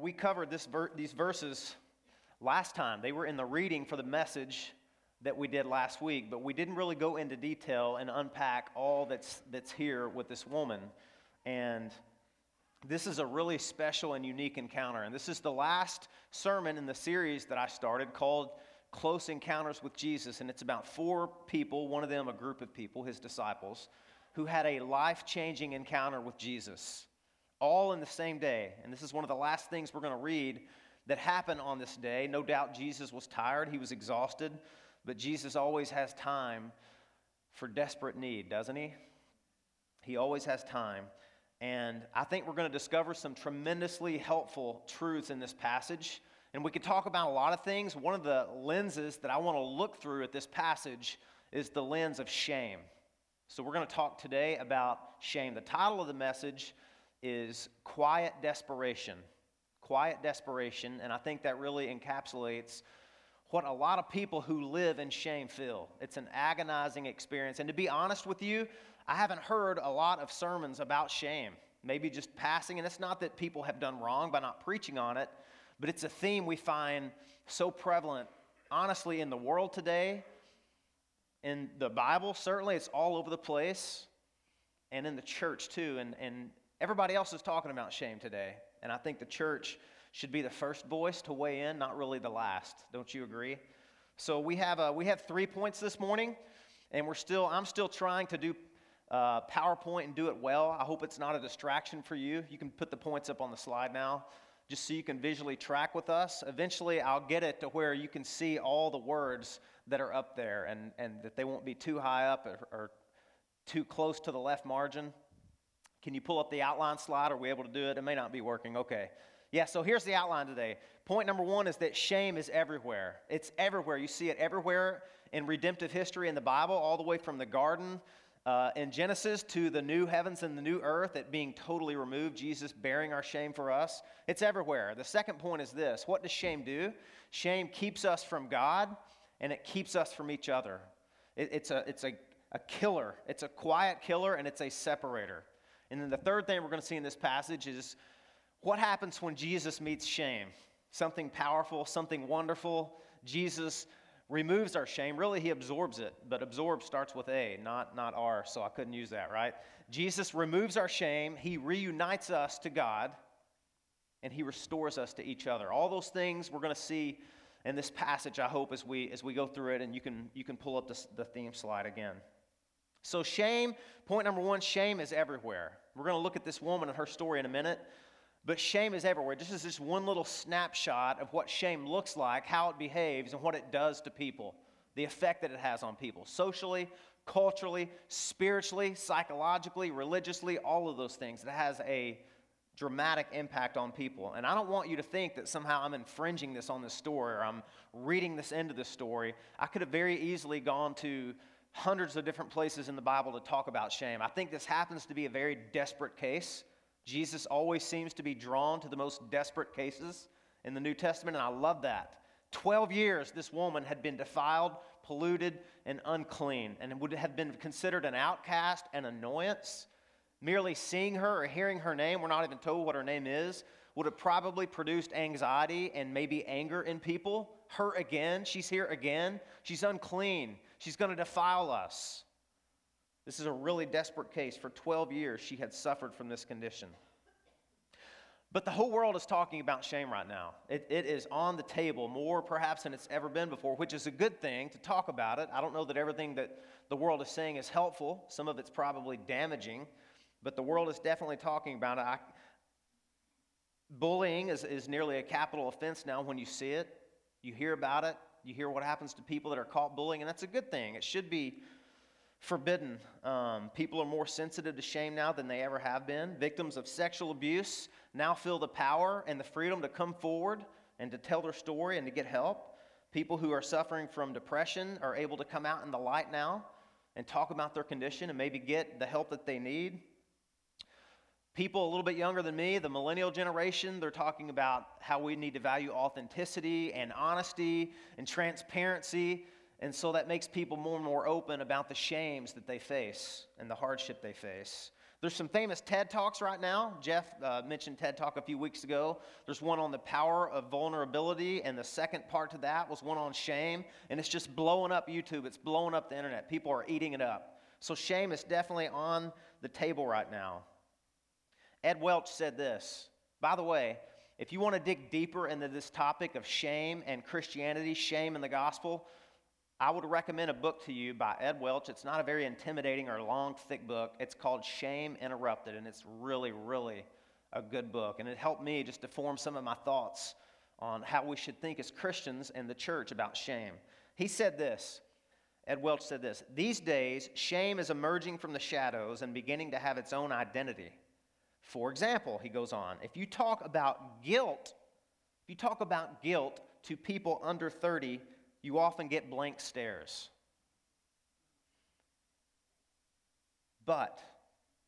We covered this ver- these verses last time. They were in the reading for the message that we did last week, but we didn't really go into detail and unpack all that's, that's here with this woman. And this is a really special and unique encounter. And this is the last sermon in the series that I started called Close Encounters with Jesus. And it's about four people, one of them a group of people, his disciples, who had a life changing encounter with Jesus, all in the same day. And this is one of the last things we're going to read that happened on this day. No doubt Jesus was tired, he was exhausted, but Jesus always has time for desperate need, doesn't he? He always has time. And I think we're going to discover some tremendously helpful truths in this passage. And we could talk about a lot of things. One of the lenses that I want to look through at this passage is the lens of shame. So we're going to talk today about shame. The title of the message is Quiet Desperation. Quiet Desperation. And I think that really encapsulates what a lot of people who live in shame feel. It's an agonizing experience. And to be honest with you, I haven't heard a lot of sermons about shame, maybe just passing. And it's not that people have done wrong by not preaching on it, but it's a theme we find so prevalent, honestly, in the world today. In the Bible, certainly, it's all over the place, and in the church too. And, and everybody else is talking about shame today. And I think the church should be the first voice to weigh in, not really the last. Don't you agree? So we have, a, we have three points this morning, and we're still, I'm still trying to do uh, PowerPoint and do it well. I hope it's not a distraction for you. You can put the points up on the slide now just so you can visually track with us. Eventually, I'll get it to where you can see all the words that are up there and, and that they won't be too high up or, or too close to the left margin. Can you pull up the outline slide? Are we able to do it? It may not be working. Okay. Yeah, so here's the outline today. Point number one is that shame is everywhere. It's everywhere. You see it everywhere in redemptive history in the Bible, all the way from the garden uh, in Genesis to the new heavens and the new earth, it being totally removed, Jesus bearing our shame for us. It's everywhere. The second point is this what does shame do? Shame keeps us from God and it keeps us from each other. It, it's a, it's a, a killer, it's a quiet killer, and it's a separator. And then the third thing we're going to see in this passage is what happens when Jesus meets shame? Something powerful, something wonderful. Jesus removes our shame. Really, he absorbs it, but absorb starts with A, not, not R, so I couldn't use that, right? Jesus removes our shame, he reunites us to God, and he restores us to each other. All those things we're going to see in this passage, I hope, as we, as we go through it, and you can, you can pull up the, the theme slide again. So, shame, point number one, shame is everywhere. We're going to look at this woman and her story in a minute. But shame is everywhere. This is just one little snapshot of what shame looks like, how it behaves, and what it does to people, the effect that it has on people, socially, culturally, spiritually, psychologically, religiously, all of those things. It has a dramatic impact on people. And I don't want you to think that somehow I'm infringing this on this story or I'm reading this into this story. I could have very easily gone to hundreds of different places in the Bible to talk about shame. I think this happens to be a very desperate case. Jesus always seems to be drawn to the most desperate cases in the New Testament, and I love that. 12 years this woman had been defiled, polluted, and unclean, and would have been considered an outcast an annoyance. Merely seeing her or hearing her name, we're not even told what her name is, would have probably produced anxiety and maybe anger in people. Her again, she's here again. She's unclean. She's going to defile us. This is a really desperate case. For 12 years, she had suffered from this condition. But the whole world is talking about shame right now. It, it is on the table more perhaps than it's ever been before, which is a good thing to talk about it. I don't know that everything that the world is saying is helpful, some of it's probably damaging, but the world is definitely talking about it. I, bullying is, is nearly a capital offense now when you see it. You hear about it, you hear what happens to people that are caught bullying, and that's a good thing. It should be forbidden. Um, people are more sensitive to shame now than they ever have been. Victims of sexual abuse now feel the power and the freedom to come forward and to tell their story and to get help. People who are suffering from depression are able to come out in the light now and talk about their condition and maybe get the help that they need. People a little bit younger than me, the millennial generation, they're talking about how we need to value authenticity and honesty and transparency and so that makes people more and more open about the shames that they face and the hardship they face. There's some famous TED Talks right now. Jeff uh, mentioned TED Talk a few weeks ago. There's one on the power of vulnerability, and the second part to that was one on shame. And it's just blowing up YouTube, it's blowing up the internet. People are eating it up. So, shame is definitely on the table right now. Ed Welch said this. By the way, if you want to dig deeper into this topic of shame and Christianity, shame in the gospel, I would recommend a book to you by Ed Welch. It's not a very intimidating or long, thick book. It's called Shame Interrupted, and it's really, really a good book. And it helped me just to form some of my thoughts on how we should think as Christians and the church about shame. He said this Ed Welch said this These days, shame is emerging from the shadows and beginning to have its own identity. For example, he goes on, if you talk about guilt, if you talk about guilt to people under 30, you often get blank stares. But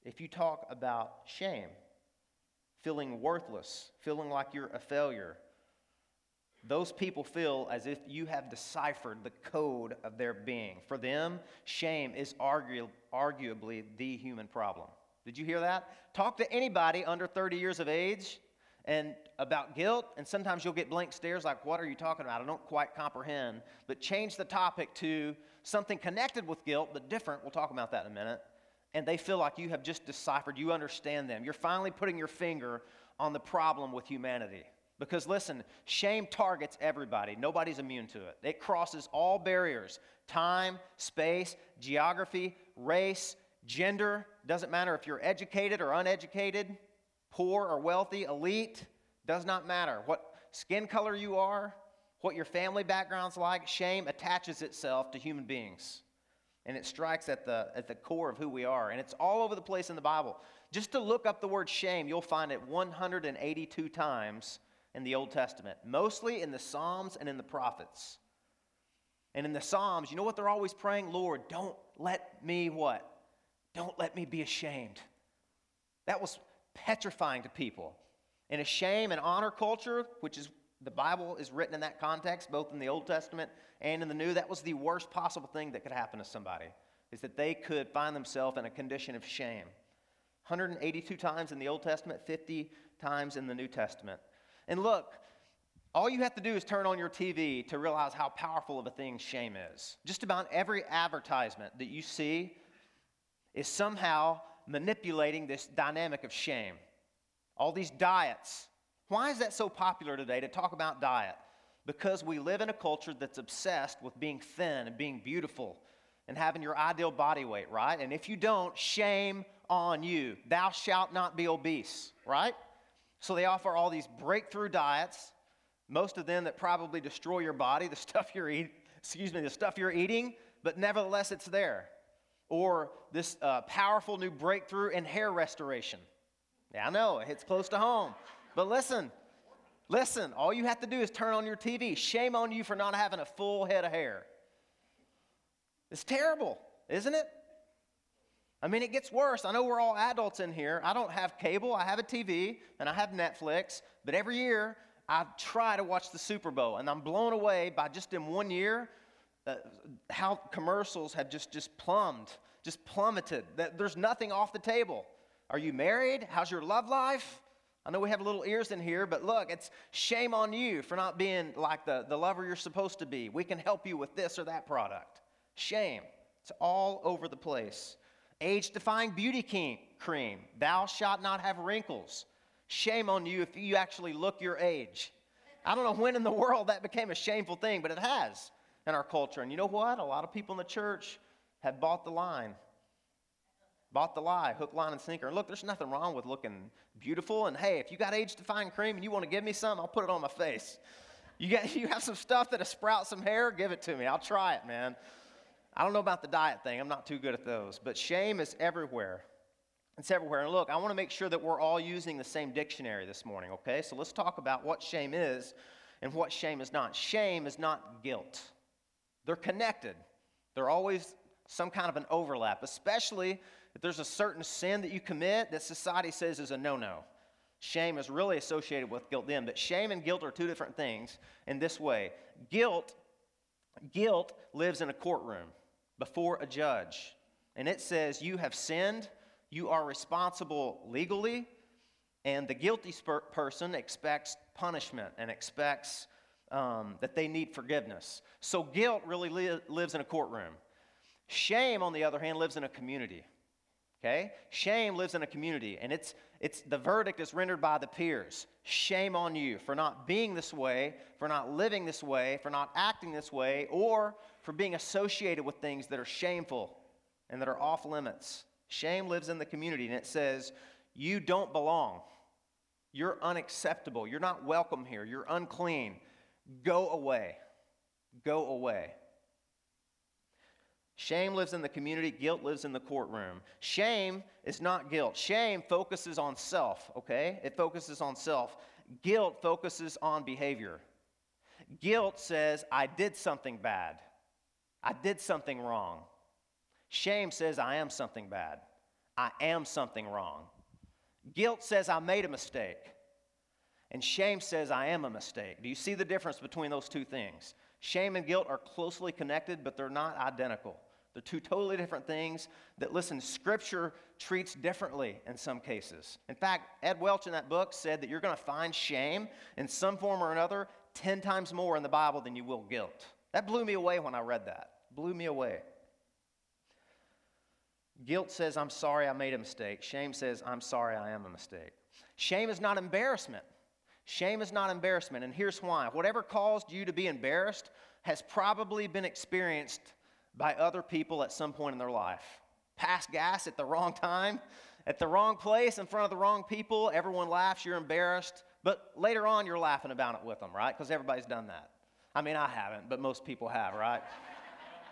if you talk about shame, feeling worthless, feeling like you're a failure, those people feel as if you have deciphered the code of their being. For them, shame is argu- arguably the human problem. Did you hear that? Talk to anybody under 30 years of age and about guilt, and sometimes you'll get blank stares like, What are you talking about? I don't quite comprehend. But change the topic to something connected with guilt, but different. We'll talk about that in a minute. And they feel like you have just deciphered, you understand them. You're finally putting your finger on the problem with humanity. Because listen, shame targets everybody. Nobody's immune to it. It crosses all barriers time, space, geography, race, gender. Doesn't matter if you're educated or uneducated, poor or wealthy, elite. Does not matter. What skin color you are, what your family background's like, shame attaches itself to human beings. And it strikes at the, at the core of who we are. And it's all over the place in the Bible. Just to look up the word shame, you'll find it 182 times in the Old Testament, mostly in the Psalms and in the prophets. And in the Psalms, you know what they're always praying? Lord, don't let me what? Don't let me be ashamed. That was petrifying to people. In a shame and honor culture, which is the Bible is written in that context, both in the Old Testament and in the New, that was the worst possible thing that could happen to somebody, is that they could find themselves in a condition of shame. 182 times in the Old Testament, 50 times in the New Testament. And look, all you have to do is turn on your TV to realize how powerful of a thing shame is. Just about every advertisement that you see is somehow manipulating this dynamic of shame. All these diets. Why is that so popular today to talk about diet? Because we live in a culture that's obsessed with being thin and being beautiful and having your ideal body weight, right? And if you don't, shame on you. Thou shalt not be obese, right? So they offer all these breakthrough diets, most of them that probably destroy your body, the stuff you're eating, excuse me, the stuff you're eating, but nevertheless it's there. Or this uh, powerful new breakthrough in hair restoration. Yeah, I know, it hits close to home. But listen, listen, all you have to do is turn on your TV. Shame on you for not having a full head of hair. It's terrible, isn't it? I mean, it gets worse. I know we're all adults in here. I don't have cable, I have a TV, and I have Netflix, but every year I try to watch the Super Bowl, and I'm blown away by just in one year uh, how commercials have just, just plumbed, just plummeted. That There's nothing off the table. Are you married? How's your love life? I know we have little ears in here, but look, it's shame on you for not being like the, the lover you're supposed to be. We can help you with this or that product. Shame. It's all over the place. Age defying beauty cream. Thou shalt not have wrinkles. Shame on you if you actually look your age. I don't know when in the world that became a shameful thing, but it has in our culture. And you know what? A lot of people in the church have bought the line. Bought the lie, hook, line, and sinker. And look, there's nothing wrong with looking beautiful. And hey, if you got age defying cream and you want to give me some, I'll put it on my face. You, got, you have some stuff that'll sprout some hair, give it to me. I'll try it, man. I don't know about the diet thing, I'm not too good at those. But shame is everywhere. It's everywhere. And look, I want to make sure that we're all using the same dictionary this morning, okay? So let's talk about what shame is and what shame is not. Shame is not guilt, they're connected. They're always some kind of an overlap, especially if there's a certain sin that you commit that society says is a no no. Shame is really associated with guilt then, but shame and guilt are two different things in this way. Guilt guilt lives in a courtroom before a judge. And it says, You have sinned, You are responsible legally, and the guilty sp- person expects punishment and expects um, that they need forgiveness. So guilt really li- lives in a courtroom. Shame, on the other hand, lives in a community. Okay? Shame lives in a community, and it's, it's the verdict is rendered by the peers. Shame on you for not being this way, for not living this way, for not acting this way, or for being associated with things that are shameful and that are off limits. Shame lives in the community, and it says, You don't belong. You're unacceptable. You're not welcome here. You're unclean. Go away. Go away. Shame lives in the community, guilt lives in the courtroom. Shame is not guilt. Shame focuses on self, okay? It focuses on self. Guilt focuses on behavior. Guilt says, I did something bad. I did something wrong. Shame says, I am something bad. I am something wrong. Guilt says, I made a mistake. And shame says, I am a mistake. Do you see the difference between those two things? Shame and guilt are closely connected, but they're not identical. Two totally different things that, listen, Scripture treats differently in some cases. In fact, Ed Welch in that book said that you're going to find shame in some form or another 10 times more in the Bible than you will guilt. That blew me away when I read that. Blew me away. Guilt says, I'm sorry I made a mistake. Shame says, I'm sorry I am a mistake. Shame is not embarrassment. Shame is not embarrassment. And here's why whatever caused you to be embarrassed has probably been experienced by other people at some point in their life. Pass gas at the wrong time, at the wrong place, in front of the wrong people. Everyone laughs, you're embarrassed. But later on, you're laughing about it with them, right? Because everybody's done that. I mean, I haven't, but most people have, right?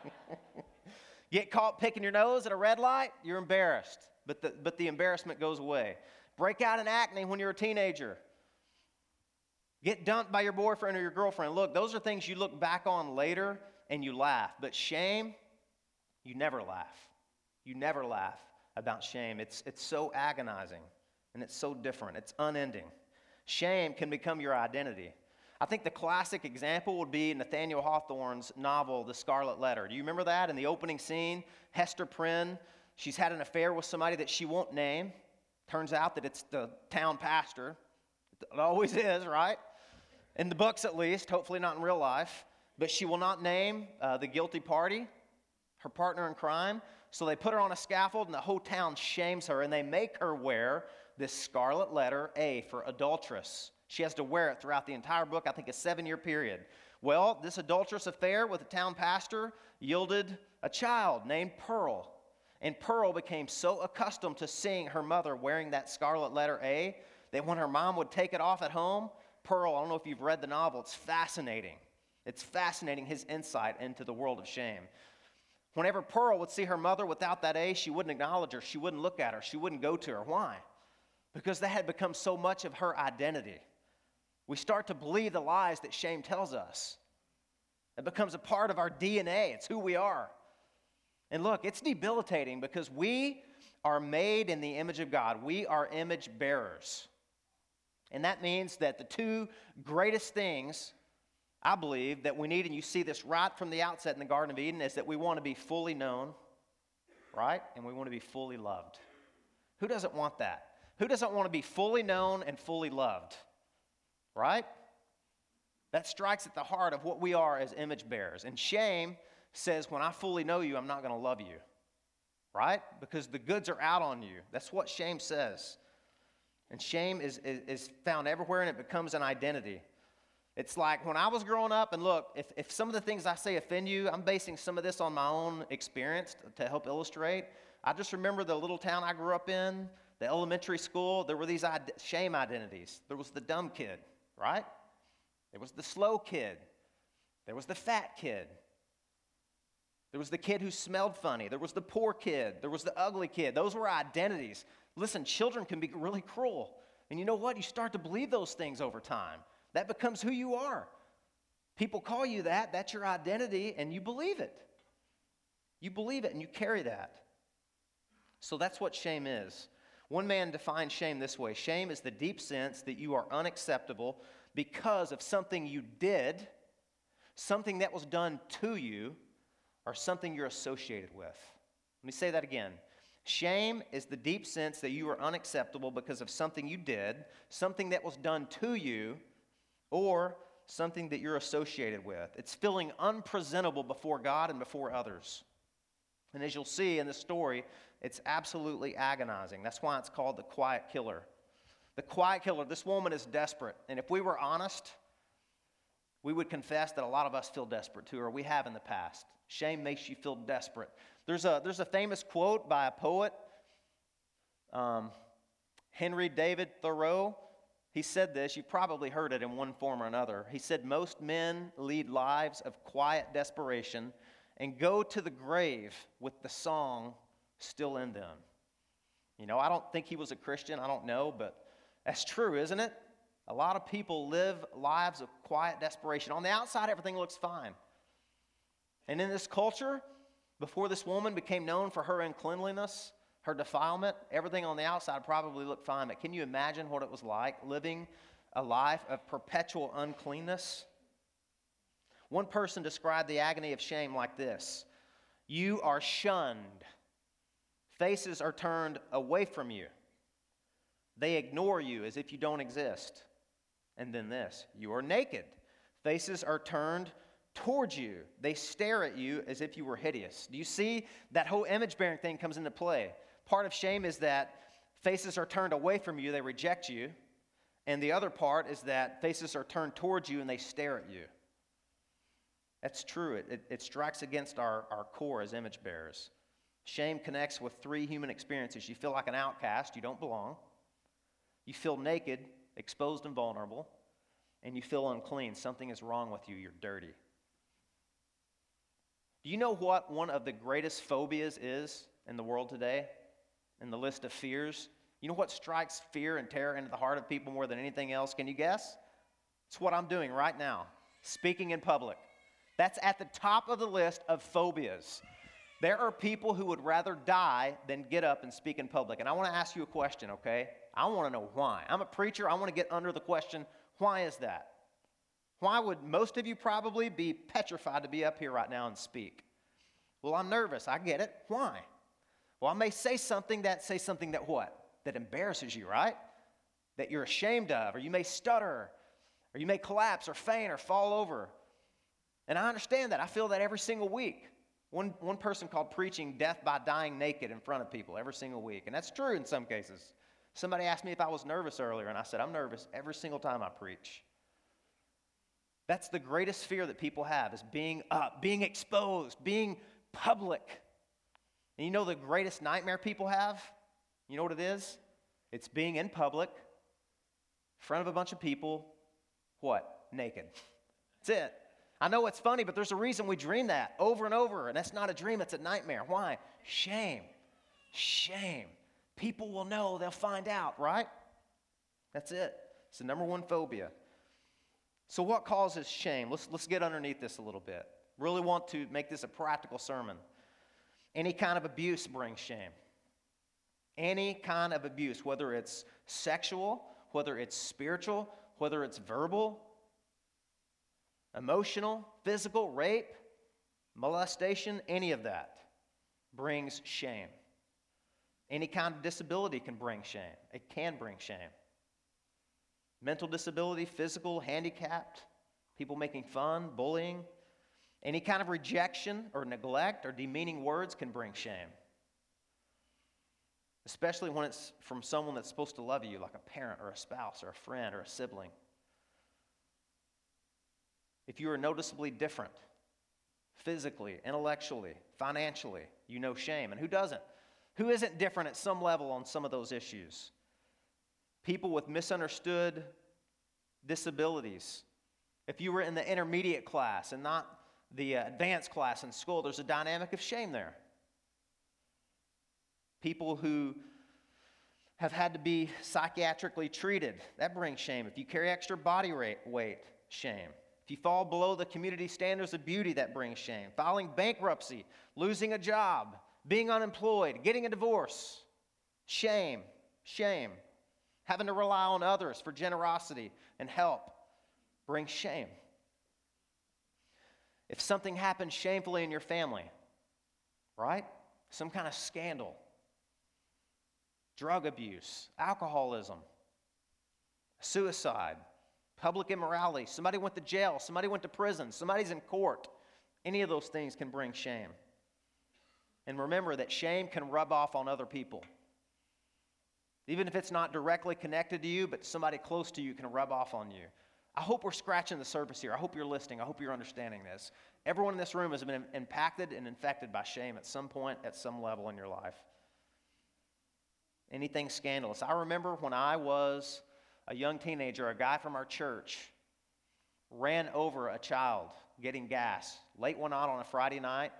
Get caught picking your nose at a red light, you're embarrassed, but the, but the embarrassment goes away. Break out in acne when you're a teenager. Get dumped by your boyfriend or your girlfriend. Look, those are things you look back on later and you laugh. But shame, you never laugh. You never laugh about shame. It's, it's so agonizing and it's so different, it's unending. Shame can become your identity. I think the classic example would be Nathaniel Hawthorne's novel, The Scarlet Letter. Do you remember that? In the opening scene, Hester Prynne, she's had an affair with somebody that she won't name. Turns out that it's the town pastor. It always is, right? In the books, at least, hopefully not in real life. But she will not name uh, the guilty party, her partner in crime. So they put her on a scaffold, and the whole town shames her, and they make her wear this scarlet letter A for adulteress. She has to wear it throughout the entire book, I think a seven year period. Well, this adulterous affair with the town pastor yielded a child named Pearl. And Pearl became so accustomed to seeing her mother wearing that scarlet letter A that when her mom would take it off at home, Pearl, I don't know if you've read the novel, it's fascinating. It's fascinating his insight into the world of shame. Whenever Pearl would see her mother without that A, she wouldn't acknowledge her, she wouldn't look at her, she wouldn't go to her. Why? Because that had become so much of her identity. We start to believe the lies that shame tells us. It becomes a part of our DNA, it's who we are. And look, it's debilitating because we are made in the image of God, we are image bearers. And that means that the two greatest things I believe that we need, and you see this right from the outset in the Garden of Eden, is that we want to be fully known, right? And we want to be fully loved. Who doesn't want that? Who doesn't want to be fully known and fully loved? right? That strikes at the heart of what we are as image bearers. And shame says, when I fully know you, I'm not going to love you, right? Because the goods are out on you. That's what shame says. And shame is, is, is found everywhere and it becomes an identity. It's like when I was growing up, and look, if, if some of the things I say offend you, I'm basing some of this on my own experience to help illustrate. I just remember the little town I grew up in, the elementary school, there were these shame identities. There was the dumb kid, right? There was the slow kid. There was the fat kid. There was the kid who smelled funny. There was the poor kid. There was the ugly kid. Those were identities. Listen, children can be really cruel. And you know what? You start to believe those things over time. That becomes who you are. People call you that. That's your identity, and you believe it. You believe it, and you carry that. So that's what shame is. One man defined shame this way shame is the deep sense that you are unacceptable because of something you did, something that was done to you, or something you're associated with. Let me say that again. Shame is the deep sense that you are unacceptable because of something you did, something that was done to you, or something that you're associated with. It's feeling unpresentable before God and before others. And as you'll see in the story, it's absolutely agonizing. That's why it's called the quiet killer. The quiet killer, this woman is desperate. And if we were honest, we would confess that a lot of us feel desperate too, or we have in the past. Shame makes you feel desperate. There's a, there's a famous quote by a poet, um, Henry David Thoreau. He said this, you've probably heard it in one form or another. He said, Most men lead lives of quiet desperation and go to the grave with the song still in them. You know, I don't think he was a Christian, I don't know, but that's true, isn't it? A lot of people live lives of quiet desperation. On the outside, everything looks fine. And in this culture, before this woman became known for her uncleanliness, her defilement, everything on the outside probably looked fine. But can you imagine what it was like living a life of perpetual uncleanness? One person described the agony of shame like this You are shunned, faces are turned away from you, they ignore you as if you don't exist. And then this you are naked, faces are turned towards you. They stare at you as if you were hideous. Do you see that whole image bearing thing comes into play? Part of shame is that faces are turned away from you, they reject you. And the other part is that faces are turned towards you and they stare at you. That's true. It, it, it strikes against our, our core as image bearers. Shame connects with three human experiences. You feel like an outcast, you don't belong. You feel naked, exposed, and vulnerable. And you feel unclean. Something is wrong with you, you're dirty. Do you know what one of the greatest phobias is in the world today? In the list of fears? You know what strikes fear and terror into the heart of people more than anything else? Can you guess? It's what I'm doing right now speaking in public. That's at the top of the list of phobias. There are people who would rather die than get up and speak in public. And I want to ask you a question, okay? I want to know why. I'm a preacher. I want to get under the question why is that? Why would most of you probably be petrified to be up here right now and speak? Well, I'm nervous. I get it. Why? Well, I may say something that say something that what? That embarrasses you, right? That you're ashamed of, or you may stutter, or you may collapse or faint or fall over. And I understand that. I feel that every single week. One, one person called preaching death by dying naked in front of people every single week. And that's true in some cases. Somebody asked me if I was nervous earlier, and I said, I'm nervous every single time I preach. That's the greatest fear that people have is being up, being exposed, being public. And you know the greatest nightmare people have? You know what it is? It's being in public, in front of a bunch of people, what? Naked. That's it. I know it's funny, but there's a reason we dream that over and over, and that's not a dream, it's a nightmare. Why? Shame. Shame. People will know, they'll find out, right? That's it. It's the number one phobia. So, what causes shame? Let's, let's get underneath this a little bit. Really want to make this a practical sermon. Any kind of abuse brings shame. Any kind of abuse, whether it's sexual, whether it's spiritual, whether it's verbal, emotional, physical, rape, molestation, any of that brings shame. Any kind of disability can bring shame. It can bring shame. Mental disability, physical, handicapped, people making fun, bullying, any kind of rejection or neglect or demeaning words can bring shame. Especially when it's from someone that's supposed to love you, like a parent or a spouse or a friend or a sibling. If you are noticeably different, physically, intellectually, financially, you know shame. And who doesn't? Who isn't different at some level on some of those issues? People with misunderstood disabilities. If you were in the intermediate class and not the uh, advanced class in school, there's a dynamic of shame there. People who have had to be psychiatrically treated, that brings shame. If you carry extra body weight, shame. If you fall below the community standards of beauty, that brings shame. Filing bankruptcy, losing a job, being unemployed, getting a divorce, shame, shame. Having to rely on others for generosity and help brings shame. If something happens shamefully in your family, right? Some kind of scandal, drug abuse, alcoholism, suicide, public immorality. Somebody went to jail, somebody went to prison, somebody's in court. Any of those things can bring shame. And remember that shame can rub off on other people. Even if it's not directly connected to you, but somebody close to you can rub off on you. I hope we're scratching the surface here. I hope you're listening. I hope you're understanding this. Everyone in this room has been impacted and infected by shame at some point, at some level in your life. Anything scandalous. I remember when I was a young teenager, a guy from our church ran over a child getting gas late one night on a Friday night.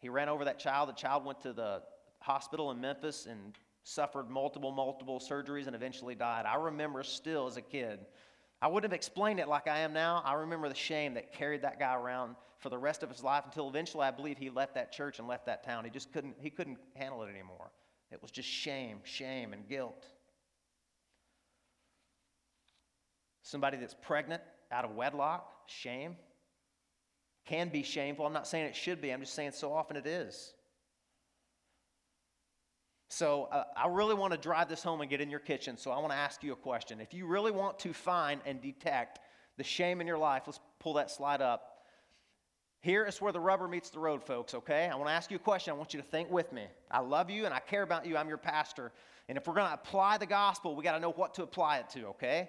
He ran over that child. The child went to the hospital in Memphis and suffered multiple, multiple surgeries and eventually died. I remember still as a kid I wouldn't have explained it like I am now. I remember the shame that carried that guy around for the rest of his life until eventually I believe he left that church and left that town. He just couldn't, he couldn't handle it anymore. It was just shame, shame, and guilt. Somebody that's pregnant out of wedlock, shame. Can be shameful. I'm not saying it should be, I'm just saying so often it is. So uh, I really want to drive this home and get in your kitchen. So I want to ask you a question. If you really want to find and detect the shame in your life, let's pull that slide up. Here is where the rubber meets the road, folks, okay? I want to ask you a question. I want you to think with me. I love you and I care about you. I'm your pastor. And if we're going to apply the gospel, we got to know what to apply it to, okay?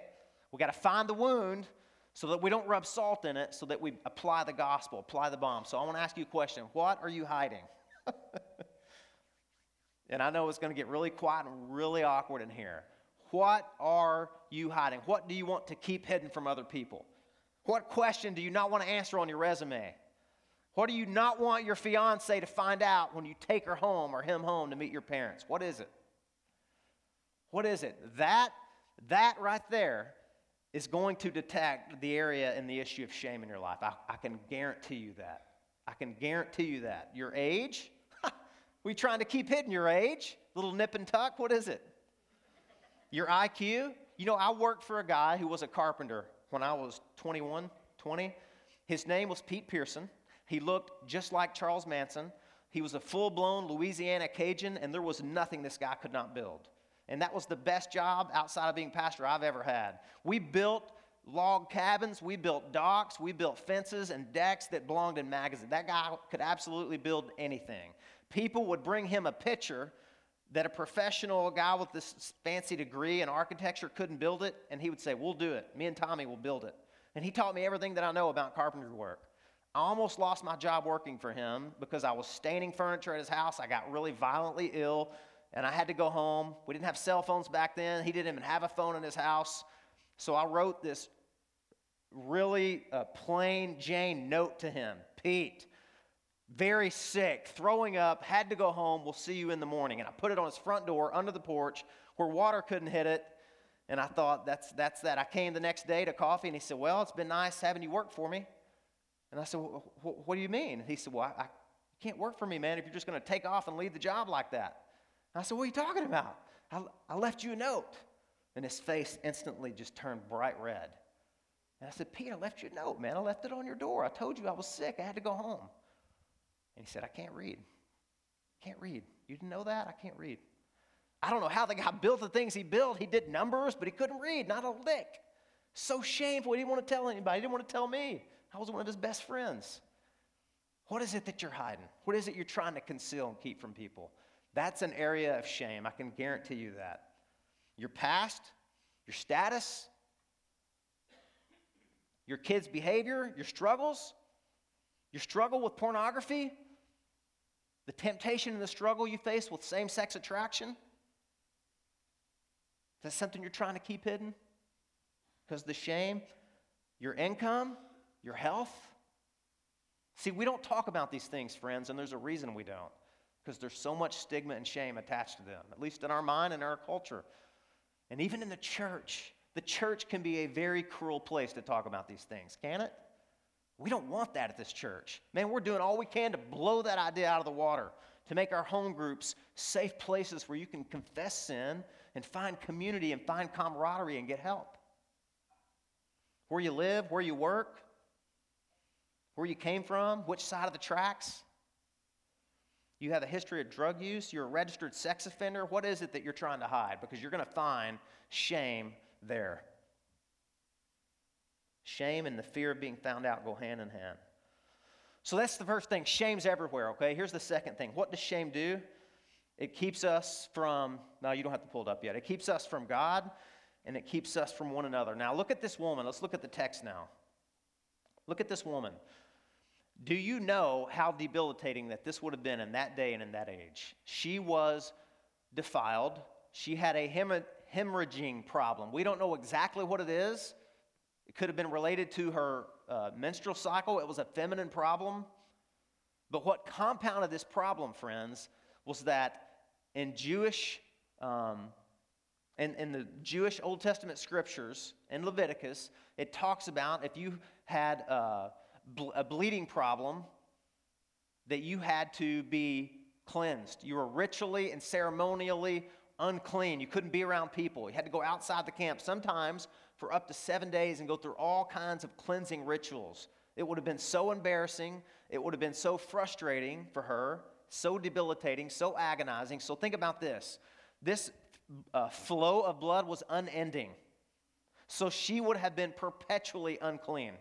We got to find the wound so that we don't rub salt in it, so that we apply the gospel, apply the balm. So I want to ask you a question. What are you hiding? And I know it's going to get really quiet and really awkward in here. What are you hiding? What do you want to keep hidden from other people? What question do you not want to answer on your resume? What do you not want your fiance to find out when you take her home or him home to meet your parents? What is it? What is it? That that right there is going to detect the area and the issue of shame in your life. I, I can guarantee you that. I can guarantee you that. Your age, we trying to keep hidden your age? Little nip and tuck? What is it? Your IQ? You know, I worked for a guy who was a carpenter when I was 21, 20. His name was Pete Pearson. He looked just like Charles Manson. He was a full blown Louisiana Cajun, and there was nothing this guy could not build. And that was the best job outside of being pastor I've ever had. We built log cabins, we built docks, we built fences and decks that belonged in magazines. That guy could absolutely build anything people would bring him a picture that a professional guy with this fancy degree in architecture couldn't build it, and he would say, We'll do it. Me and Tommy will build it. And he taught me everything that I know about carpentry work. I almost lost my job working for him because I was staining furniture at his house. I got really violently ill, and I had to go home. We didn't have cell phones back then. He didn't even have a phone in his house. So I wrote this really uh, plain Jane note to him Pete, very sick, throwing up, had to go home. We'll see you in the morning. And I put it on his front door under the porch where water couldn't hit it. And I thought, that's, that's that. I came the next day to coffee and he said, Well, it's been nice having you work for me. And I said, What do you mean? And he said, Well, I, I can't work for me, man, if you're just going to take off and leave the job like that. And I said, What are you talking about? I, I left you a note. And his face instantly just turned bright red. And I said, Pete, I left you a note, man. I left it on your door. I told you I was sick. I had to go home. And he said, I can't read. Can't read. You didn't know that? I can't read. I don't know how the guy built the things he built. He did numbers, but he couldn't read, not a lick. So shameful. He didn't want to tell anybody. He didn't want to tell me. I was one of his best friends. What is it that you're hiding? What is it you're trying to conceal and keep from people? That's an area of shame. I can guarantee you that. Your past, your status, your kids' behavior, your struggles, your struggle with pornography, the temptation and the struggle you face with same sex attraction? Is that something you're trying to keep hidden? Because the shame, your income, your health? See, we don't talk about these things, friends, and there's a reason we don't. Because there's so much stigma and shame attached to them, at least in our mind and our culture. And even in the church, the church can be a very cruel place to talk about these things, can it? We don't want that at this church. Man, we're doing all we can to blow that idea out of the water, to make our home groups safe places where you can confess sin and find community and find camaraderie and get help. Where you live, where you work, where you came from, which side of the tracks. You have a history of drug use? You're a registered sex offender? What is it that you're trying to hide? Because you're going to find shame there. Shame and the fear of being found out go hand in hand. So that's the first thing. Shame's everywhere, okay? Here's the second thing. What does shame do? It keeps us from, no, you don't have to pull it up yet. It keeps us from God and it keeps us from one another. Now, look at this woman. Let's look at the text now. Look at this woman. Do you know how debilitating that this would have been in that day and in that age? She was defiled. She had a hemorrhaging problem. We don't know exactly what it is. It could have been related to her uh, menstrual cycle, it was a feminine problem. But what compounded this problem, friends, was that in Jewish, um, in, in the Jewish Old Testament scriptures, in Leviticus, it talks about if you had a, a bleeding problem, that you had to be cleansed. You were ritually and ceremonially unclean. You couldn't be around people. You had to go outside the camp, sometimes for up to seven days, and go through all kinds of cleansing rituals. It would have been so embarrassing. It would have been so frustrating for her, so debilitating, so agonizing. So think about this this uh, flow of blood was unending. So she would have been perpetually unclean.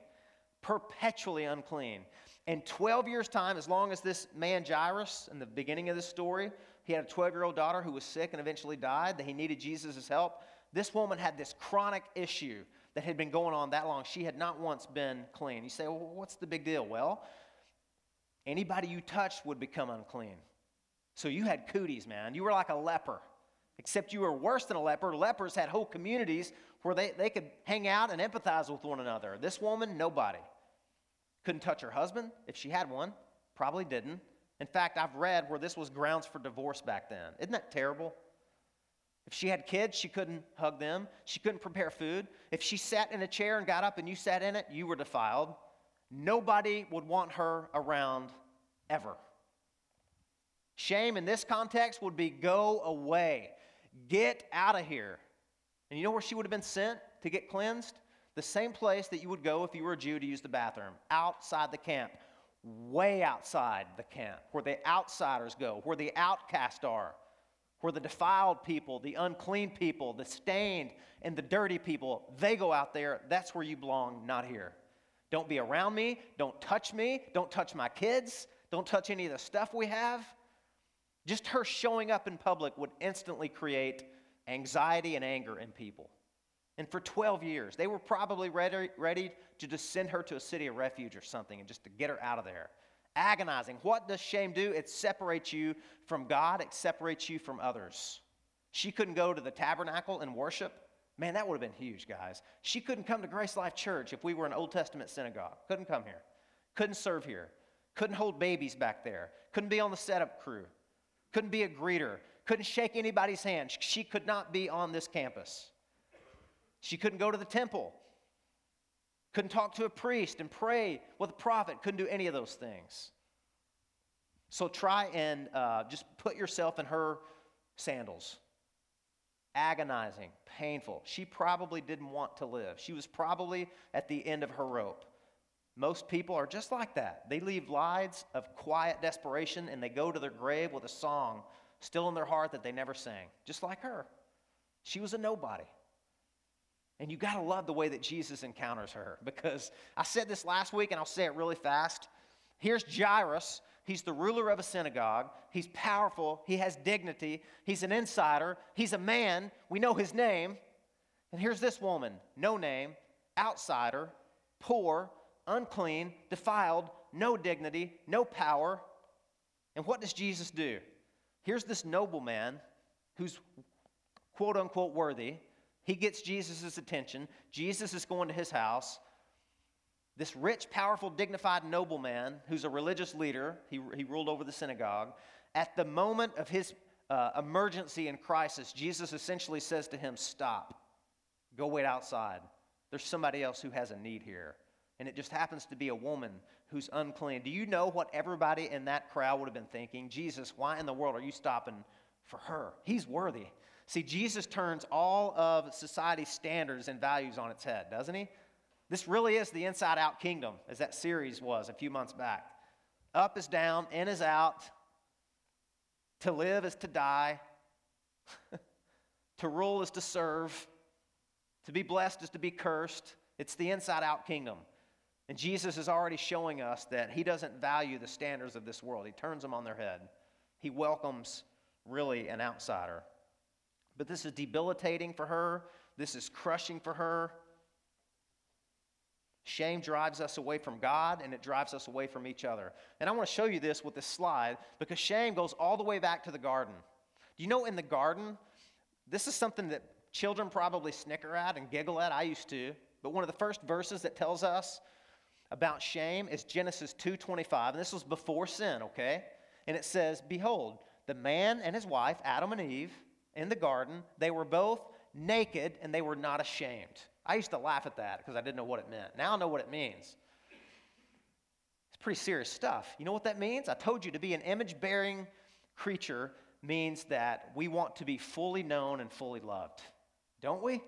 Perpetually unclean. In 12 years' time, as long as this man Jairus, in the beginning of this story, he had a 12 year old daughter who was sick and eventually died, that he needed Jesus' help. This woman had this chronic issue that had been going on that long. She had not once been clean. You say, well, what's the big deal? Well, anybody you touched would become unclean. So you had cooties, man. You were like a leper, except you were worse than a leper. Lepers had whole communities where they, they could hang out and empathize with one another. This woman, nobody. Couldn't touch her husband if she had one, probably didn't. In fact, I've read where this was grounds for divorce back then. Isn't that terrible? If she had kids, she couldn't hug them. She couldn't prepare food. If she sat in a chair and got up and you sat in it, you were defiled. Nobody would want her around ever. Shame in this context would be go away, get out of here. And you know where she would have been sent to get cleansed? The same place that you would go if you were a Jew to use the bathroom, outside the camp way outside the camp, where the outsiders go, where the outcasts are, where the defiled people, the unclean people, the stained and the dirty people, they go out there. That's where you belong, not here. Don't be around me. Don't touch me. Don't touch my kids. Don't touch any of the stuff we have. Just her showing up in public would instantly create anxiety and anger in people. And for 12 years, they were probably ready, ready to just send her to a city of refuge or something and just to get her out of there. Agonizing. What does shame do? It separates you from God, it separates you from others. She couldn't go to the tabernacle and worship. Man, that would have been huge, guys. She couldn't come to Grace Life Church if we were an Old Testament synagogue. Couldn't come here. Couldn't serve here. Couldn't hold babies back there. Couldn't be on the setup crew. Couldn't be a greeter. Couldn't shake anybody's hand. She could not be on this campus. She couldn't go to the temple, couldn't talk to a priest and pray with a prophet, couldn't do any of those things. So try and uh, just put yourself in her sandals. Agonizing, painful. She probably didn't want to live. She was probably at the end of her rope. Most people are just like that. They leave lives of quiet desperation and they go to their grave with a song still in their heart that they never sang, just like her. She was a nobody. And you got to love the way that Jesus encounters her because I said this last week and I'll say it really fast. Here's Jairus. He's the ruler of a synagogue. He's powerful. He has dignity. He's an insider. He's a man. We know his name. And here's this woman no name, outsider, poor, unclean, defiled, no dignity, no power. And what does Jesus do? Here's this nobleman who's quote unquote worthy he gets Jesus' attention. Jesus is going to his house. This rich, powerful, dignified nobleman who's a religious leader, he, he ruled over the synagogue. At the moment of his uh, emergency and crisis, Jesus essentially says to him, Stop. Go wait outside. There's somebody else who has a need here. And it just happens to be a woman who's unclean. Do you know what everybody in that crowd would have been thinking? Jesus, why in the world are you stopping for her? He's worthy. See, Jesus turns all of society's standards and values on its head, doesn't he? This really is the inside out kingdom, as that series was a few months back. Up is down, in is out. To live is to die. to rule is to serve. To be blessed is to be cursed. It's the inside out kingdom. And Jesus is already showing us that he doesn't value the standards of this world, he turns them on their head. He welcomes really an outsider. But this is debilitating for her, this is crushing for her. Shame drives us away from God and it drives us away from each other. And I want to show you this with this slide because shame goes all the way back to the garden. Do you know in the garden, this is something that children probably snicker at and giggle at. I used to. But one of the first verses that tells us about shame is Genesis 2:25, and this was before sin, okay? And it says, "Behold, the man and his wife, Adam and Eve, in the garden, they were both naked and they were not ashamed." I used to laugh at that because I didn't know what it meant. Now I know what it means. It's pretty serious stuff. You know what that means? I told you to be an image bearing creature means that we want to be fully known and fully loved, don't we?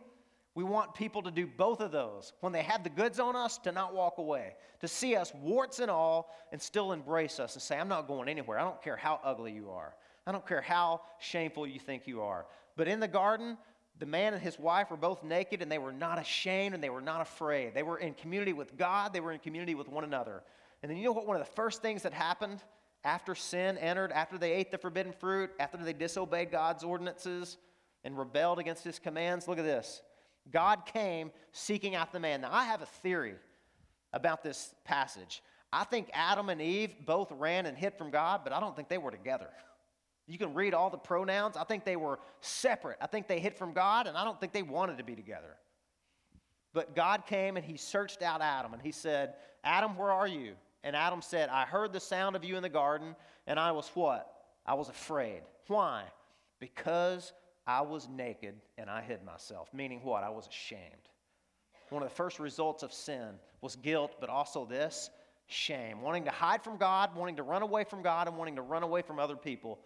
We want people to do both of those. When they have the goods on us, to not walk away, to see us warts and all and still embrace us and say, I'm not going anywhere. I don't care how ugly you are. I don't care how shameful you think you are. But in the garden, the man and his wife were both naked and they were not ashamed and they were not afraid. They were in community with God, they were in community with one another. And then you know what? One of the first things that happened after sin entered, after they ate the forbidden fruit, after they disobeyed God's ordinances and rebelled against his commands, look at this. God came seeking out the man. Now, I have a theory about this passage. I think Adam and Eve both ran and hid from God, but I don't think they were together. You can read all the pronouns. I think they were separate. I think they hid from God, and I don't think they wanted to be together. But God came and he searched out Adam and he said, Adam, where are you? And Adam said, I heard the sound of you in the garden, and I was what? I was afraid. Why? Because I was naked and I hid myself. Meaning what? I was ashamed. One of the first results of sin was guilt, but also this shame. Wanting to hide from God, wanting to run away from God, and wanting to run away from other people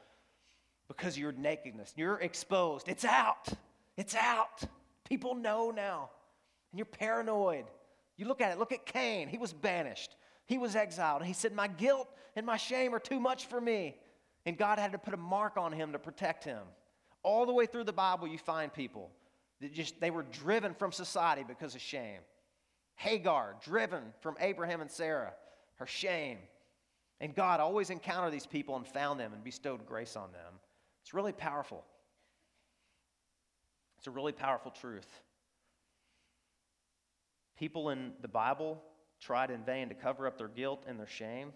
because of your nakedness. You're exposed. It's out. It's out. People know now. And you're paranoid. You look at it. Look at Cain. He was banished, he was exiled. And he said, My guilt and my shame are too much for me. And God had to put a mark on him to protect him. All the way through the Bible, you find people that just they were driven from society because of shame. Hagar, driven from Abraham and Sarah, her shame. And God always encountered these people and found them and bestowed grace on them. It's really powerful. It's a really powerful truth. People in the Bible tried in vain to cover up their guilt and their shame.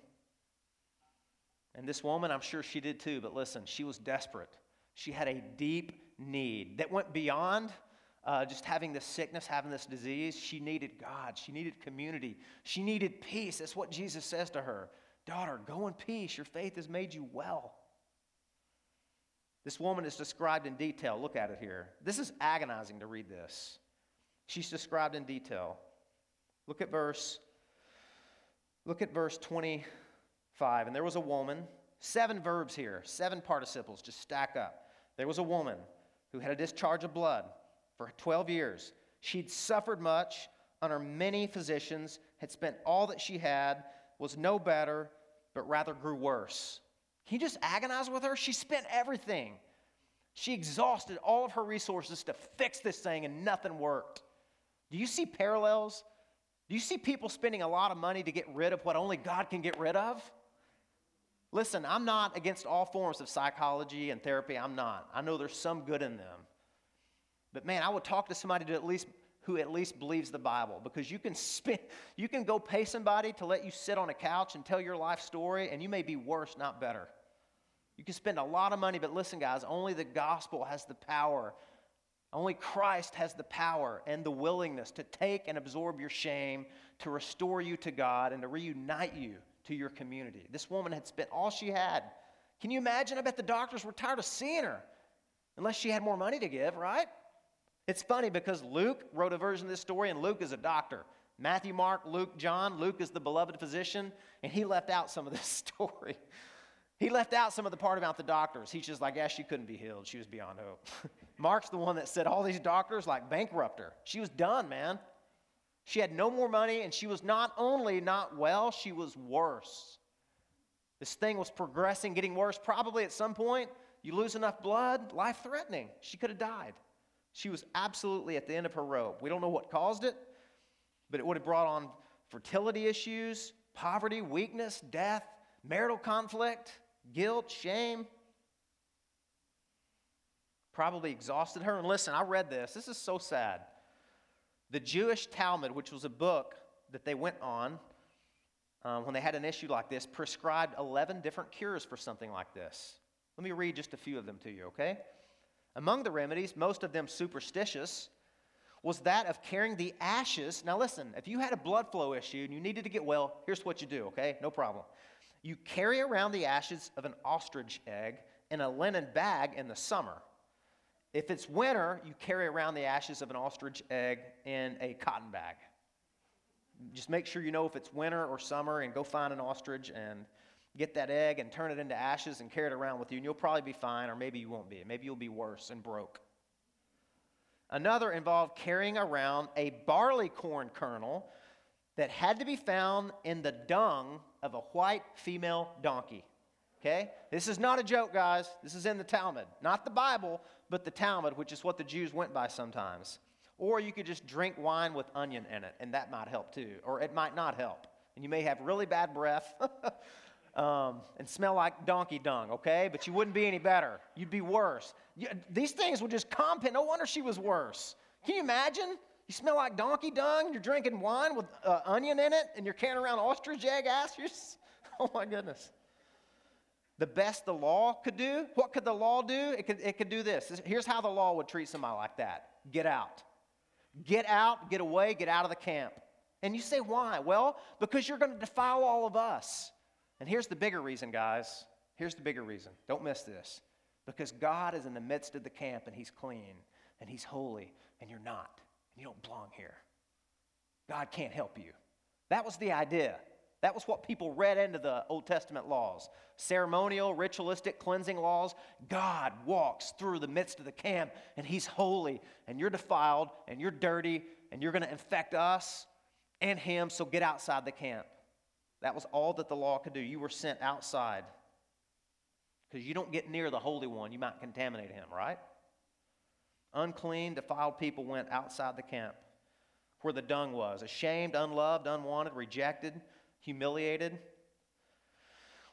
And this woman, I'm sure she did too, but listen, she was desperate. She had a deep need that went beyond uh, just having this sickness, having this disease. She needed God. She needed community. She needed peace. That's what Jesus says to her Daughter, go in peace. Your faith has made you well. This woman is described in detail. Look at it here. This is agonizing to read this. She's described in detail. Look at verse Look at verse 25. And there was a woman, seven verbs here, seven participles just stack up. There was a woman who had a discharge of blood for 12 years. She'd suffered much under many physicians, had spent all that she had, was no better, but rather grew worse. Can you just agonize with her? She spent everything. She exhausted all of her resources to fix this thing and nothing worked. Do you see parallels? Do you see people spending a lot of money to get rid of what only God can get rid of? Listen, I'm not against all forms of psychology and therapy. I'm not. I know there's some good in them. But man, I would talk to somebody to at least who at least believes the Bible because you can spend you can go pay somebody to let you sit on a couch and tell your life story and you may be worse, not better. You can spend a lot of money, but listen, guys, only the gospel has the power. Only Christ has the power and the willingness to take and absorb your shame, to restore you to God, and to reunite you to your community. This woman had spent all she had. Can you imagine? I bet the doctors were tired of seeing her, unless she had more money to give, right? It's funny because Luke wrote a version of this story, and Luke is a doctor. Matthew, Mark, Luke, John. Luke is the beloved physician, and he left out some of this story. He left out some of the part about the doctors. He's just like, yeah, she couldn't be healed. She was beyond hope. Mark's the one that said all these doctors like bankrupt her. She was done, man. She had no more money, and she was not only not well, she was worse. This thing was progressing, getting worse. Probably at some point, you lose enough blood, life threatening. She could have died. She was absolutely at the end of her rope. We don't know what caused it, but it would have brought on fertility issues, poverty, weakness, death, marital conflict, guilt, shame. Probably exhausted her. And listen, I read this. This is so sad. The Jewish Talmud, which was a book that they went on um, when they had an issue like this, prescribed 11 different cures for something like this. Let me read just a few of them to you, okay? Among the remedies, most of them superstitious, was that of carrying the ashes. Now, listen, if you had a blood flow issue and you needed to get well, here's what you do, okay? No problem. You carry around the ashes of an ostrich egg in a linen bag in the summer. If it's winter, you carry around the ashes of an ostrich egg in a cotton bag. Just make sure you know if it's winter or summer and go find an ostrich and get that egg and turn it into ashes and carry it around with you, and you'll probably be fine, or maybe you won't be. Maybe you'll be worse and broke. Another involved carrying around a barley corn kernel that had to be found in the dung of a white female donkey. Okay? This is not a joke, guys. This is in the Talmud. Not the Bible, but the Talmud, which is what the Jews went by sometimes. Or you could just drink wine with onion in it, and that might help too. Or it might not help. And you may have really bad breath um, and smell like donkey dung, okay? But you wouldn't be any better. You'd be worse. You, these things would just compound. No wonder she was worse. Can you imagine? You smell like donkey dung, you're drinking wine with uh, onion in it, and you're carrying around ostrich egg ashes? Oh my goodness. The best the law could do, what could the law do? It could, it could do this. Here's how the law would treat somebody like that get out. Get out, get away, get out of the camp. And you say, why? Well, because you're going to defile all of us. And here's the bigger reason, guys. Here's the bigger reason. Don't miss this. Because God is in the midst of the camp and He's clean and He's holy and you're not. You don't belong here. God can't help you. That was the idea. That was what people read into the Old Testament laws ceremonial, ritualistic, cleansing laws. God walks through the midst of the camp and He's holy, and you're defiled, and you're dirty, and you're going to infect us and Him, so get outside the camp. That was all that the law could do. You were sent outside because you don't get near the Holy One, you might contaminate Him, right? Unclean, defiled people went outside the camp where the dung was, ashamed, unloved, unwanted, rejected, humiliated.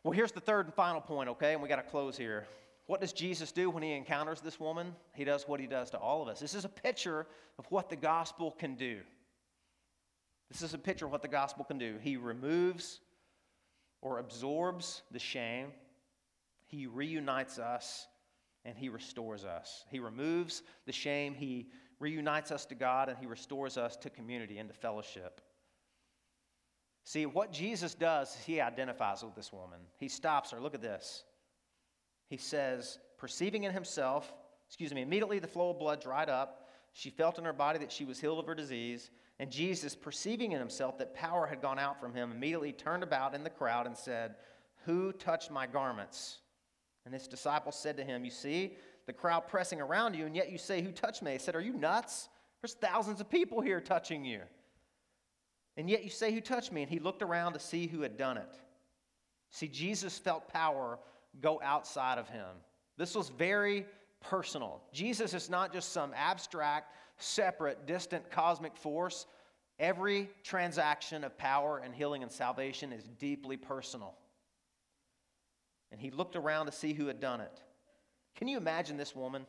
Well, here's the third and final point, okay? And we got to close here. What does Jesus do when he encounters this woman? He does what he does to all of us. This is a picture of what the gospel can do. This is a picture of what the gospel can do. He removes or absorbs the shame, he reunites us, and he restores us. He removes the shame, he reunites us to God, and he restores us to community and to fellowship. See, what Jesus does he identifies with this woman. He stops her. Look at this. He says, perceiving in himself, excuse me, immediately the flow of blood dried up. She felt in her body that she was healed of her disease. And Jesus, perceiving in himself that power had gone out from him, immediately turned about in the crowd and said, Who touched my garments? And his disciples said to him, You see, the crowd pressing around you, and yet you say, Who touched me? He said, Are you nuts? There's thousands of people here touching you. And yet you say, Who touched me? And he looked around to see who had done it. See, Jesus felt power go outside of him. This was very personal. Jesus is not just some abstract, separate, distant cosmic force. Every transaction of power and healing and salvation is deeply personal. And he looked around to see who had done it. Can you imagine this woman?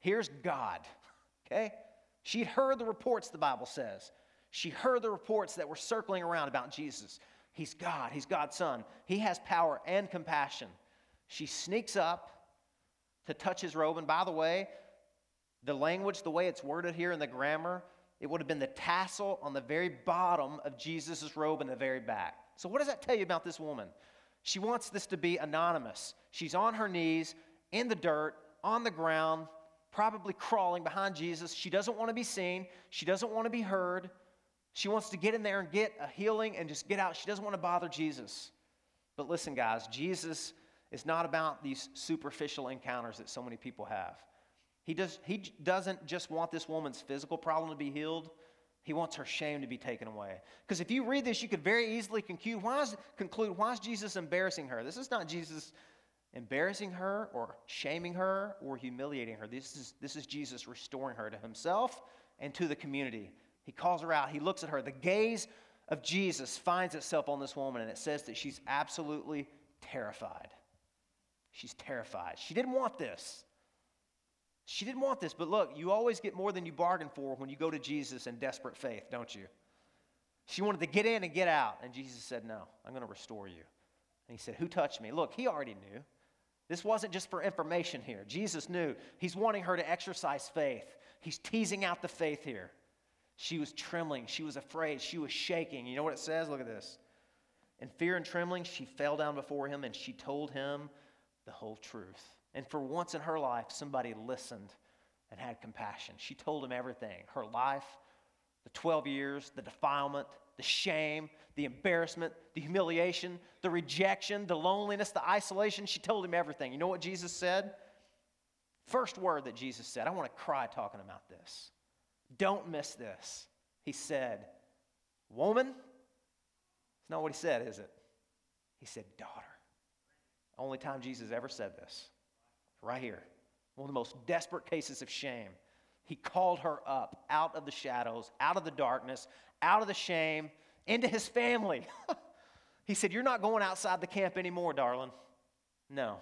Here's God, okay? She'd heard the reports, the Bible says. She heard the reports that were circling around about Jesus. He's God, He's God's Son. He has power and compassion. She sneaks up to touch his robe. And by the way, the language, the way it's worded here in the grammar, it would have been the tassel on the very bottom of Jesus' robe in the very back. So, what does that tell you about this woman? She wants this to be anonymous. She's on her knees in the dirt, on the ground, probably crawling behind Jesus. She doesn't want to be seen, she doesn't want to be heard. She wants to get in there and get a healing and just get out. She doesn't want to bother Jesus. But listen, guys, Jesus is not about these superficial encounters that so many people have. He, does, he doesn't just want this woman's physical problem to be healed, He wants her shame to be taken away. Because if you read this, you could very easily conclude why, is, conclude why is Jesus embarrassing her? This is not Jesus embarrassing her or shaming her or humiliating her. This is, this is Jesus restoring her to himself and to the community. He calls her out, he looks at her. The gaze of Jesus finds itself on this woman, and it says that she's absolutely terrified. She's terrified. She didn't want this. She didn't want this, but look, you always get more than you bargain for when you go to Jesus in desperate faith, don't you? She wanted to get in and get out, and Jesus said, No, I'm going to restore you. And he said, Who touched me? Look, he already knew. This wasn't just for information here. Jesus knew. He's wanting her to exercise faith. He's teasing out the faith here. She was trembling. She was afraid. She was shaking. You know what it says? Look at this. In fear and trembling, she fell down before him and she told him the whole truth. And for once in her life, somebody listened and had compassion. She told him everything her life, the 12 years, the defilement, the shame, the embarrassment, the humiliation, the rejection, the loneliness, the isolation. She told him everything. You know what Jesus said? First word that Jesus said, I want to cry talking about this. Don't miss this. He said, Woman, it's not what he said, is it? He said, Daughter. Only time Jesus ever said this right here. One of the most desperate cases of shame. He called her up out of the shadows, out of the darkness, out of the shame, into his family. he said, You're not going outside the camp anymore, darling. No,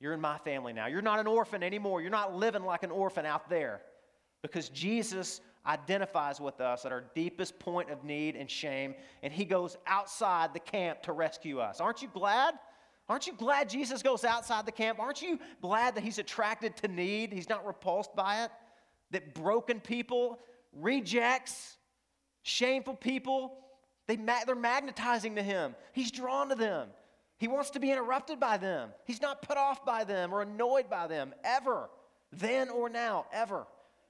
you're in my family now. You're not an orphan anymore. You're not living like an orphan out there because Jesus identifies with us at our deepest point of need and shame, and he goes outside the camp to rescue us. Aren't you glad? Aren't you glad Jesus goes outside the camp? Aren't you glad that he's attracted to need? He's not repulsed by it? That broken people, rejects, shameful people, they, they're magnetizing to him. He's drawn to them. He wants to be interrupted by them. He's not put off by them or annoyed by them, ever, then or now, ever.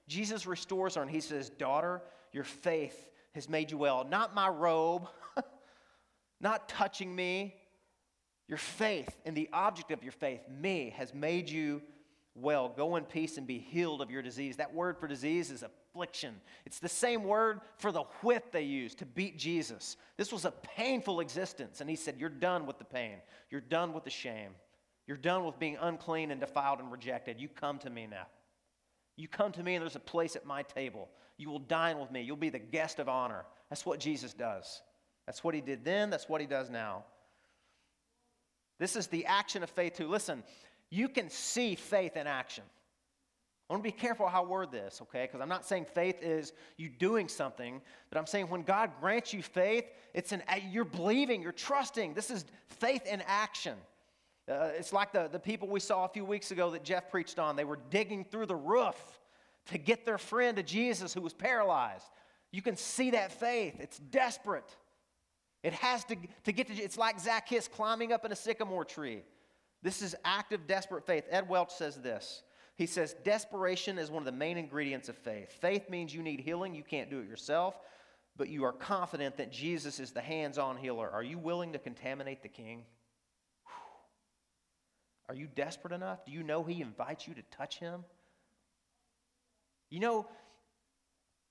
Jesus restores her and he says, Daughter, your faith has made you well. Not my robe, not touching me, your faith and the object of your faith, me, has made you well. Go in peace and be healed of your disease. That word for disease is affliction. It's the same word for the whip they used to beat Jesus. This was a painful existence. And he said, You're done with the pain. You're done with the shame. You're done with being unclean and defiled and rejected. You come to me now. You come to me and there's a place at my table. You will dine with me. You'll be the guest of honor. That's what Jesus does. That's what he did then. That's what he does now. This is the action of faith, too. Listen, you can see faith in action. I want to be careful how I word this, okay? Because I'm not saying faith is you doing something, but I'm saying when God grants you faith, it's an you're believing, you're trusting. This is faith in action. Uh, it's like the, the people we saw a few weeks ago that Jeff preached on. They were digging through the roof to get their friend to Jesus who was paralyzed. You can see that faith. It's desperate. It has to, to get to, it's like Zacchaeus climbing up in a sycamore tree. This is active, desperate faith. Ed Welch says this. He says, Desperation is one of the main ingredients of faith. Faith means you need healing, you can't do it yourself, but you are confident that Jesus is the hands on healer. Are you willing to contaminate the king? Are you desperate enough? Do you know he invites you to touch him? You know,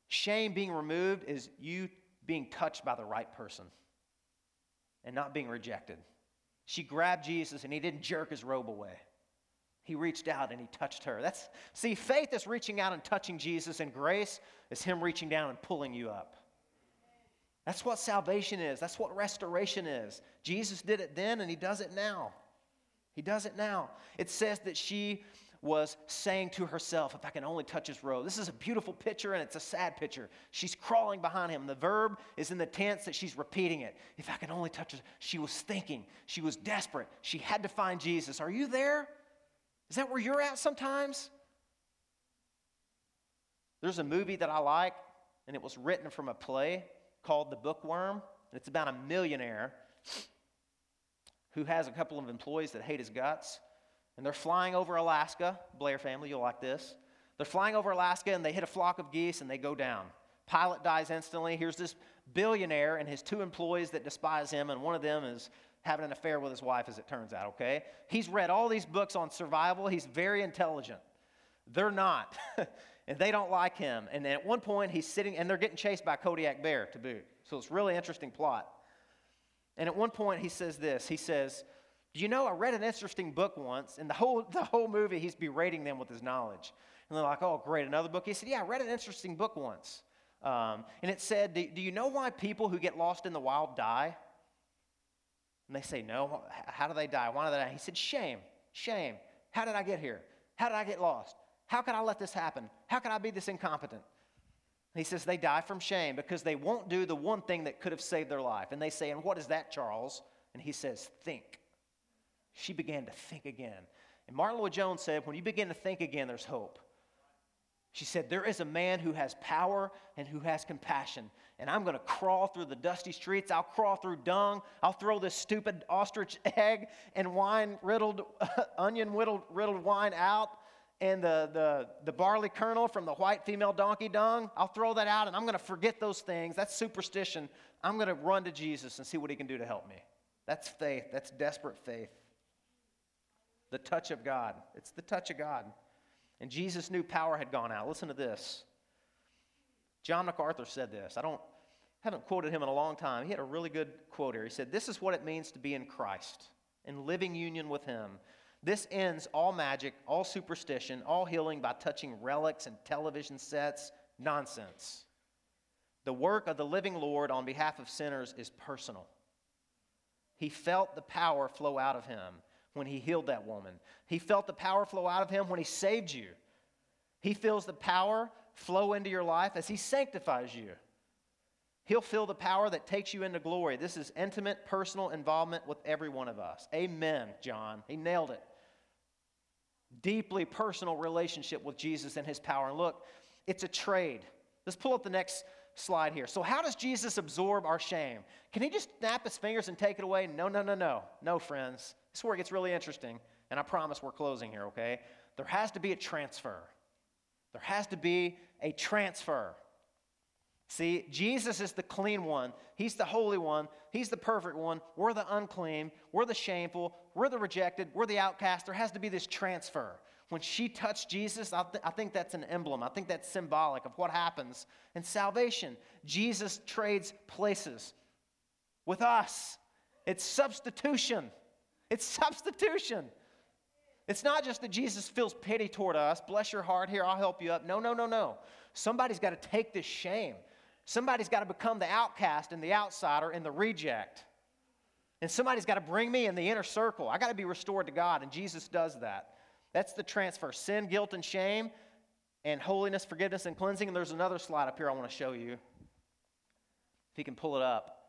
shame being removed is you being touched by the right person and not being rejected. She grabbed Jesus and he didn't jerk his robe away. He reached out and he touched her. That's see, faith is reaching out and touching Jesus, and grace is him reaching down and pulling you up. That's what salvation is. That's what restoration is. Jesus did it then and he does it now. He does it now. It says that she was saying to herself, If I can only touch his robe. This is a beautiful picture and it's a sad picture. She's crawling behind him. The verb is in the tense that she's repeating it. If I can only touch his. She was thinking. She was desperate. She had to find Jesus. Are you there? Is that where you're at sometimes? There's a movie that I like, and it was written from a play called The Bookworm, and it's about a millionaire who has a couple of employees that hate his guts and they're flying over Alaska. Blair family, you'll like this. They're flying over Alaska and they hit a flock of geese and they go down. Pilot dies instantly. Here's this billionaire and his two employees that despise him, and one of them is having an affair with his wife, as it turns out, okay? He's read all these books on survival. He's very intelligent. They're not. and they don't like him. And at one point, he's sitting, and they're getting chased by Kodiak bear to boot. So it's really interesting plot. And at one point, he says this. He says, "Do you know I read an interesting book once?" And the whole the whole movie, he's berating them with his knowledge. And they're like, "Oh, great, another book." He said, "Yeah, I read an interesting book once." Um, and it said, do, do you know why people who get lost in the wild die?" And they say, "No. How do they die? Why do they die?" He said, "Shame, shame. How did I get here? How did I get lost? How could I let this happen? How could I be this incompetent?" He says they die from shame because they won't do the one thing that could have saved their life. And they say, And what is that, Charles? And he says, Think. She began to think again. And Martyn Lloyd-Jones said, When you begin to think again, there's hope. She said, There is a man who has power and who has compassion. And I'm going to crawl through the dusty streets. I'll crawl through dung. I'll throw this stupid ostrich egg and wine riddled, onion riddled, riddled wine out and the, the, the barley kernel from the white female donkey dung, I'll throw that out and I'm going to forget those things. That's superstition. I'm going to run to Jesus and see what he can do to help me. That's faith. That's desperate faith. The touch of God. It's the touch of God. And Jesus knew power had gone out. Listen to this. John MacArthur said this. I don't haven't quoted him in a long time. He had a really good quote here. He said, This is what it means to be in Christ, in living union with him. This ends all magic, all superstition, all healing by touching relics and television sets. Nonsense. The work of the living Lord on behalf of sinners is personal. He felt the power flow out of him when he healed that woman. He felt the power flow out of him when he saved you. He feels the power flow into your life as he sanctifies you. He'll feel the power that takes you into glory. This is intimate, personal involvement with every one of us. Amen, John. He nailed it deeply personal relationship with Jesus and his power. And look, it's a trade. Let's pull up the next slide here. So, how does Jesus absorb our shame? Can he just snap his fingers and take it away? No, no, no, no. No, friends. This is where it gets really interesting. And I promise we're closing here, okay? There has to be a transfer. There has to be a transfer. See, Jesus is the clean one. He's the holy one. He's the perfect one. We're the unclean. We're the shameful. We're the rejected. We're the outcast. There has to be this transfer. When she touched Jesus, I, th- I think that's an emblem. I think that's symbolic of what happens in salvation. Jesus trades places with us. It's substitution. It's substitution. It's not just that Jesus feels pity toward us. Bless your heart. Here, I'll help you up. No, no, no, no. Somebody's got to take this shame. Somebody's got to become the outcast and the outsider and the reject. And somebody's got to bring me in the inner circle. I got to be restored to God, and Jesus does that. That's the transfer sin, guilt, and shame, and holiness, forgiveness, and cleansing. And there's another slide up here I want to show you. If you can pull it up.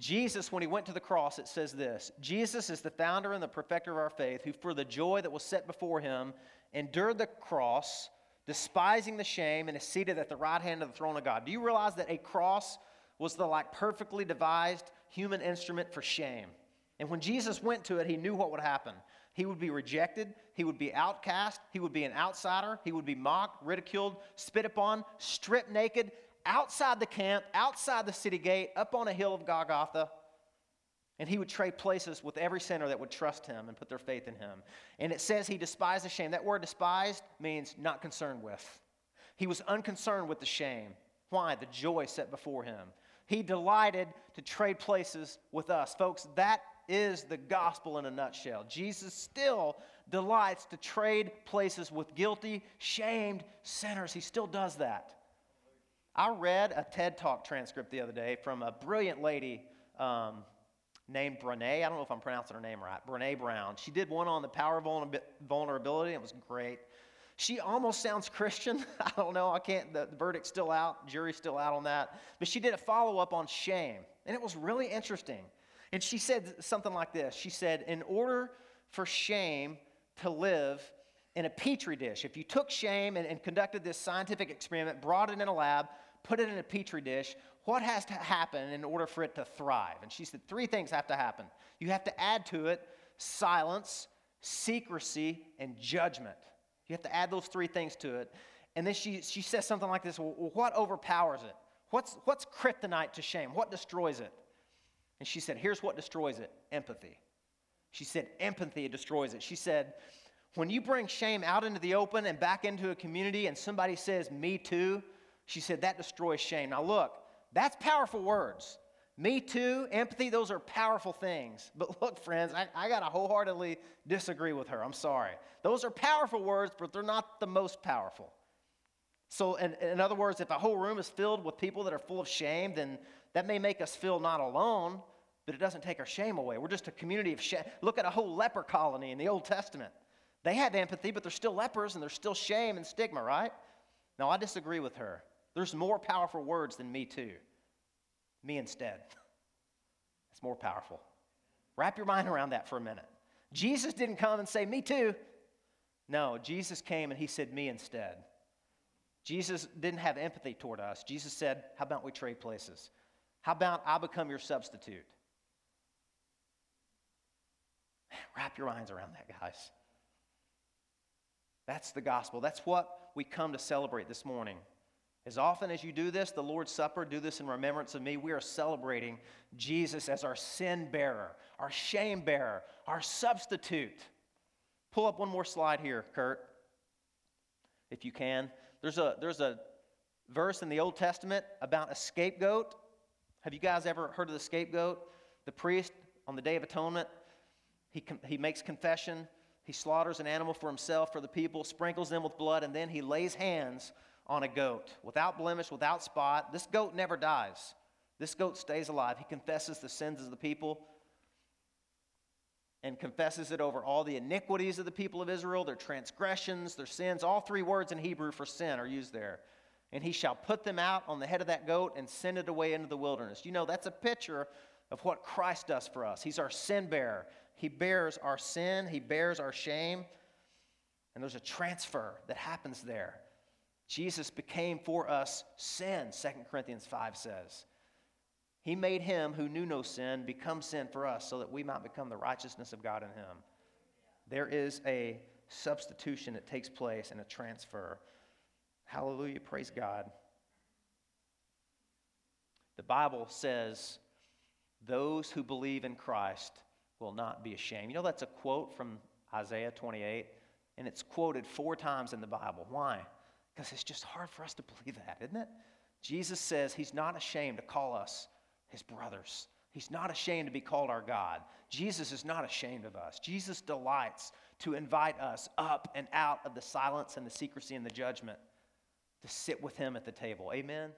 Jesus, when he went to the cross, it says this Jesus is the founder and the perfecter of our faith, who for the joy that was set before him endured the cross despising the shame, and is seated at the right hand of the throne of God. Do you realize that a cross was the like perfectly devised human instrument for shame? And when Jesus went to it, he knew what would happen. He would be rejected, he would be outcast, he would be an outsider, he would be mocked, ridiculed, spit upon, stripped naked, outside the camp, outside the city gate, up on a hill of Golgotha. And he would trade places with every sinner that would trust him and put their faith in him. And it says he despised the shame. That word despised means not concerned with. He was unconcerned with the shame. Why? The joy set before him. He delighted to trade places with us. Folks, that is the gospel in a nutshell. Jesus still delights to trade places with guilty, shamed sinners. He still does that. I read a TED Talk transcript the other day from a brilliant lady. Um, named Brene. I don't know if I'm pronouncing her name right. Brene Brown. She did one on the power of vulnerability. And it was great. She almost sounds Christian. I don't know. I can't, the, the verdict's still out, jury's still out on that. But she did a follow up on shame, and it was really interesting. And she said something like this She said, In order for shame to live in a petri dish, if you took shame and, and conducted this scientific experiment, brought it in a lab, put it in a petri dish, what has to happen in order for it to thrive? And she said, three things have to happen. You have to add to it silence, secrecy, and judgment. You have to add those three things to it. And then she, she says something like this well, What overpowers it? What's, what's kryptonite to shame? What destroys it? And she said, Here's what destroys it empathy. She said, Empathy destroys it. She said, When you bring shame out into the open and back into a community and somebody says, Me too, she said, that destroys shame. Now, look, that's powerful words. Me too, empathy, those are powerful things. But look, friends, I, I got to wholeheartedly disagree with her. I'm sorry. Those are powerful words, but they're not the most powerful. So, in, in other words, if a whole room is filled with people that are full of shame, then that may make us feel not alone, but it doesn't take our shame away. We're just a community of shame. Look at a whole leper colony in the Old Testament. They have empathy, but they're still lepers and there's still shame and stigma, right? Now, I disagree with her. There's more powerful words than me, too. Me instead. It's more powerful. Wrap your mind around that for a minute. Jesus didn't come and say, Me too. No, Jesus came and he said, Me instead. Jesus didn't have empathy toward us. Jesus said, How about we trade places? How about I become your substitute? Wrap your minds around that, guys. That's the gospel. That's what we come to celebrate this morning. As often as you do this, the Lord's Supper, do this in remembrance of me. We are celebrating Jesus as our sin bearer, our shame bearer, our substitute. Pull up one more slide here, Kurt, if you can. There's a, there's a verse in the Old Testament about a scapegoat. Have you guys ever heard of the scapegoat? The priest on the Day of Atonement, he, he makes confession. He slaughters an animal for himself, for the people, sprinkles them with blood, and then he lays hands on a goat without blemish, without spot. This goat never dies. This goat stays alive. He confesses the sins of the people and confesses it over all the iniquities of the people of Israel, their transgressions, their sins. All three words in Hebrew for sin are used there. And he shall put them out on the head of that goat and send it away into the wilderness. You know, that's a picture of what Christ does for us. He's our sin bearer. He bears our sin, He bears our shame. And there's a transfer that happens there. Jesus became for us sin, 2 Corinthians 5 says. He made him who knew no sin become sin for us so that we might become the righteousness of God in him. There is a substitution that takes place and a transfer. Hallelujah, praise God. The Bible says, Those who believe in Christ will not be ashamed. You know, that's a quote from Isaiah 28, and it's quoted four times in the Bible. Why? Because it's just hard for us to believe that, isn't it? Jesus says he's not ashamed to call us his brothers. He's not ashamed to be called our God. Jesus is not ashamed of us. Jesus delights to invite us up and out of the silence and the secrecy and the judgment to sit with him at the table. Amen.